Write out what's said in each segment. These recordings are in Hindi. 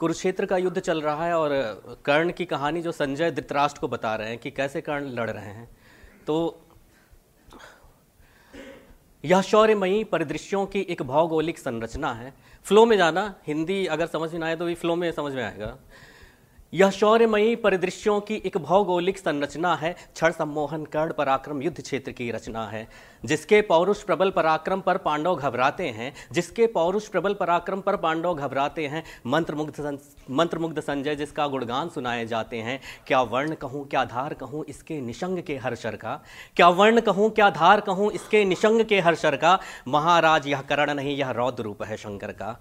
कुरुक्षेत्र का युद्ध चल रहा है और कर्ण की कहानी जो संजय धृतराष्ट्र को बता रहे हैं कि कैसे कर्ण लड़ रहे हैं। तो यह शौर्यमयी परिदृश्यों की एक भौगोलिक संरचना है। फ्लो में जाना, हिंदी अगर समझ में आए तो भी फ्लो में समझ में आएगा। यह शौर्यमयी परिदृश्यों की एक भौगोलिक संरचना है। क्षण सम्मोहन कर्ण पराक्रम युद्ध क्षेत्र की रचना है, जिसके पौरुष प्रबल पराक्रम पर पांडव घबराते हैं, जिसके पौरुष प्रबल पराक्रम पर पांडव घबराते हैं। मंत्रमुग्ध मंत्रमुग्ध संजय जिसका गुणगान सुनाए जाते हैं। क्या वर्ण कहूँ, क्या धार कहूँ, इसके निशंग के हर्षर का? क्या वर्ण कहूँ, क्या धार कहूँ, इसके निशंग के हर्षर का? महाराज, यह करण नहीं, यह रौद्र रूप है शंकर का।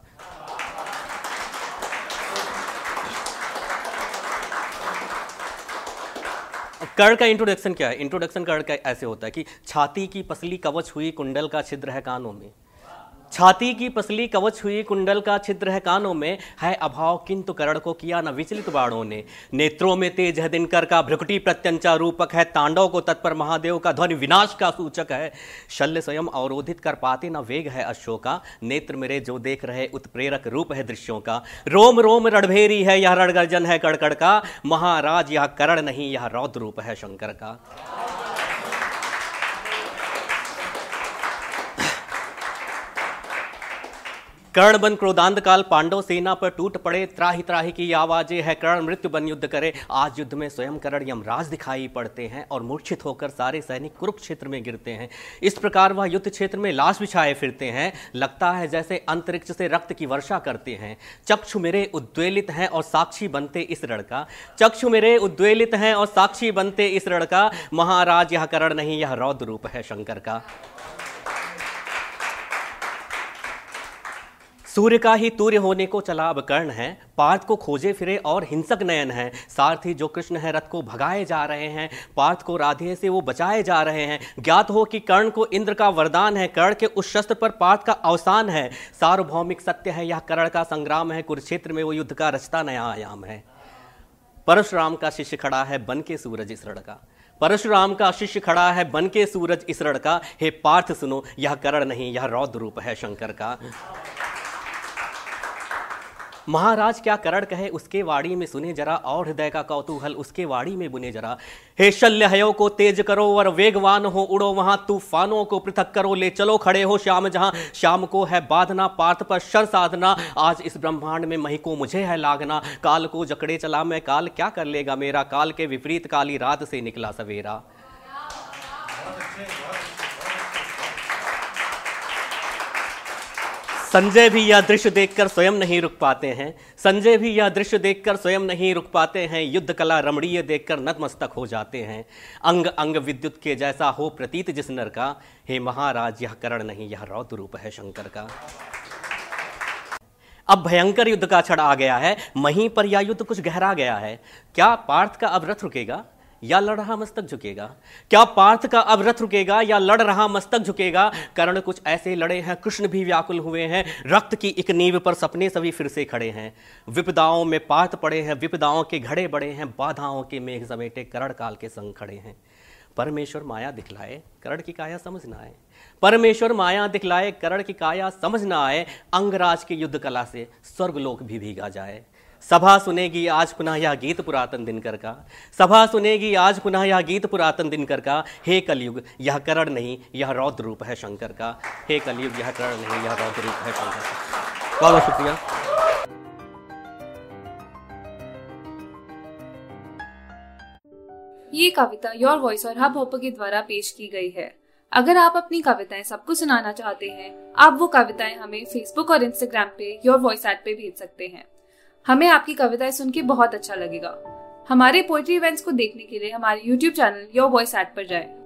कर्ण का इंट्रोडक्शन क्या है? इंट्रोडक्शन कर्ण का ऐसे होता है कि छाती की पसली कवच हुई, कुंडल का छिद्र है कानों में। छाती की पसली कवच हुई कुंडल का छिद्र है कानों में, है अभाव किंतु करण को किया न विचलित बाणों ने। नेत्रों में तेज है दिनकर का भ्रकुटी प्रत्यंचा रूपक है, तांडव को तत्पर महादेव का ध्वनि विनाश का सूचक है। शल्य स्वयं अवरोधित कर पाते न वेग है अश्व का, नेत्र मेरे जो देख रहे उत्प्रेरक रूप है दृश्यों का। रोम रोम रणभेरी है, यह रणगर्जन है कड़कड़ का, महाराज यह करण नहीं, यह रौद्र रूप है शंकर का। कर्ण बन क्रोधांत काल पांडव सेना पर टूट पड़े त्राही त्राही की आवाज़ें है। कर्ण मृत्यु बन युद्ध करे। आज युद्ध में स्वयं कर्ण यमराज दिखाई पड़ते हैं और मूर्छित होकर सारे सैनिक कुरुक्षेत्र में गिरते हैं। इस प्रकार वह युद्ध क्षेत्र में लाश बिछाए फिरते हैं। लगता है जैसे अंतरिक्ष से रक्त की वर्षा करते हैं। चक्षु मेरे उद्वेलित हैं और साक्षी बनते इस रण का चक्षु मेरे उद्वेलित हैं और साक्षी बनते इस रण का महाराज, यह करण नहीं, यह रौद्र रूप है शंकर का। सूर्य का ही तूर्य होने को चला अब कर्ण है पार्थ को खोजे फिरे और हिंसक नयन है। सारथी जो कृष्ण है, रथ को भगाए जा रहे हैं पार्थ को राधे से वो बचाए जा रहे हैं। ज्ञात हो कि कर्ण को इंद्र का वरदान है, कर्ण के उस शस्त्र पर पार्थ का अवसान है। सार्वभौमिक सत्य है, यह कर्ण का संग्राम है, कुरुक्षेत्र में वो युद्ध का रचता नया आयाम है। परशुराम का शिष्य खड़ा है बन के सूरज इस का। परशुराम का शिष्य खड़ा है बन के सूरज इस रण का। हे पार्थ सुनो, यह करण नहीं, यह रौद्र रूप है शंकर का। महाराज क्या करण कहे, उसके वाड़ी में सुने जरा, और हृदय का कौतूहल उसके वाड़ी में बुने जरा। हे शल्य हयो को तेज करो और वेगवान हो, उड़ो वहाँ, तूफानों को पृथक करो, ले चलो खड़े हो श्याम जहाँ। श्याम को है बाधना, पार्थ पर शर साधना, आज इस ब्रह्मांड में मही को मुझे है लागना। काल को जकड़े चला मैं, काल क्या कर लेगा मेरा? काल के विपरीत काली रात से निकला सवेरा। संजय भी यह दृश्य देखकर स्वयं नहीं रुक पाते हैं। संजय भी यह दृश्य देखकर स्वयं नहीं रुक पाते हैं। युद्ध कला रमणीय देखकर नतमस्तक हो जाते हैं। अंग अंग विद्युत के जैसा हो प्रतीत जिस नर का। हे महाराज, यह करण नहीं, यह रौद्र रूप है शंकर का। अब भयंकर युद्ध का क्षण आ गया है। महीं पर यह युद्ध कुछ गहरा गया है। क्या पार्थ का अब रथ रुकेगा? या लड़ रहा मस्तक झुकेगा? क्या पार्थ का अब रथ रुकेगा या लड़ रहा मस्तक झुकेगा? कर्ण कुछ ऐसे लड़े हैं, कृष्ण भी व्याकुल हुए हैं, रक्त की एक नींव पर सपने सभी फिर से खड़े हैं। विपदाओं में पार्थ पड़े हैं, विपदाओं के घड़े बड़े हैं, बाधाओं के मेघ समेटे करण काल के संग खड़े हैं। परमेश्वर माया दिखलाए, करण की काया समझ ना आए। परमेश्वर माया दिखलाए, करण की काया समझ ना आए, अंगराज की युद्ध कला से स्वर्गलोक भी भीगा जाए। सभा सुनेगी आज पुनः यह गीत पुरातन दिनकर का। सभा सुनेगी आज पुनः यह गीत पुरातन दिनकर का। हे कलयुग, यह करण नहीं, यह रौद्र रूप है शंकर का। हे कलयुग, यह करण नहीं, यह रौद्र रूप है शंकर का। बहुत बहुत शुक्रिया। ये कविता योर वॉइस और हब हॉपर के द्वारा पेश की गई है। अगर आप अपनी कविताएँ सबको सुनाना चाहते हैं, आप वो कविताएँ हमें फेसबुक और इंस्टाग्राम पे योर वॉइस ऐप पे भेज सकते हैं। हमें आपकी कविताएँ सुन के बहुत अच्छा लगेगा हमारे पोइट्री इवेंट्स को देखने के लिए हमारे YouTube channel your voice at पर जाएँ।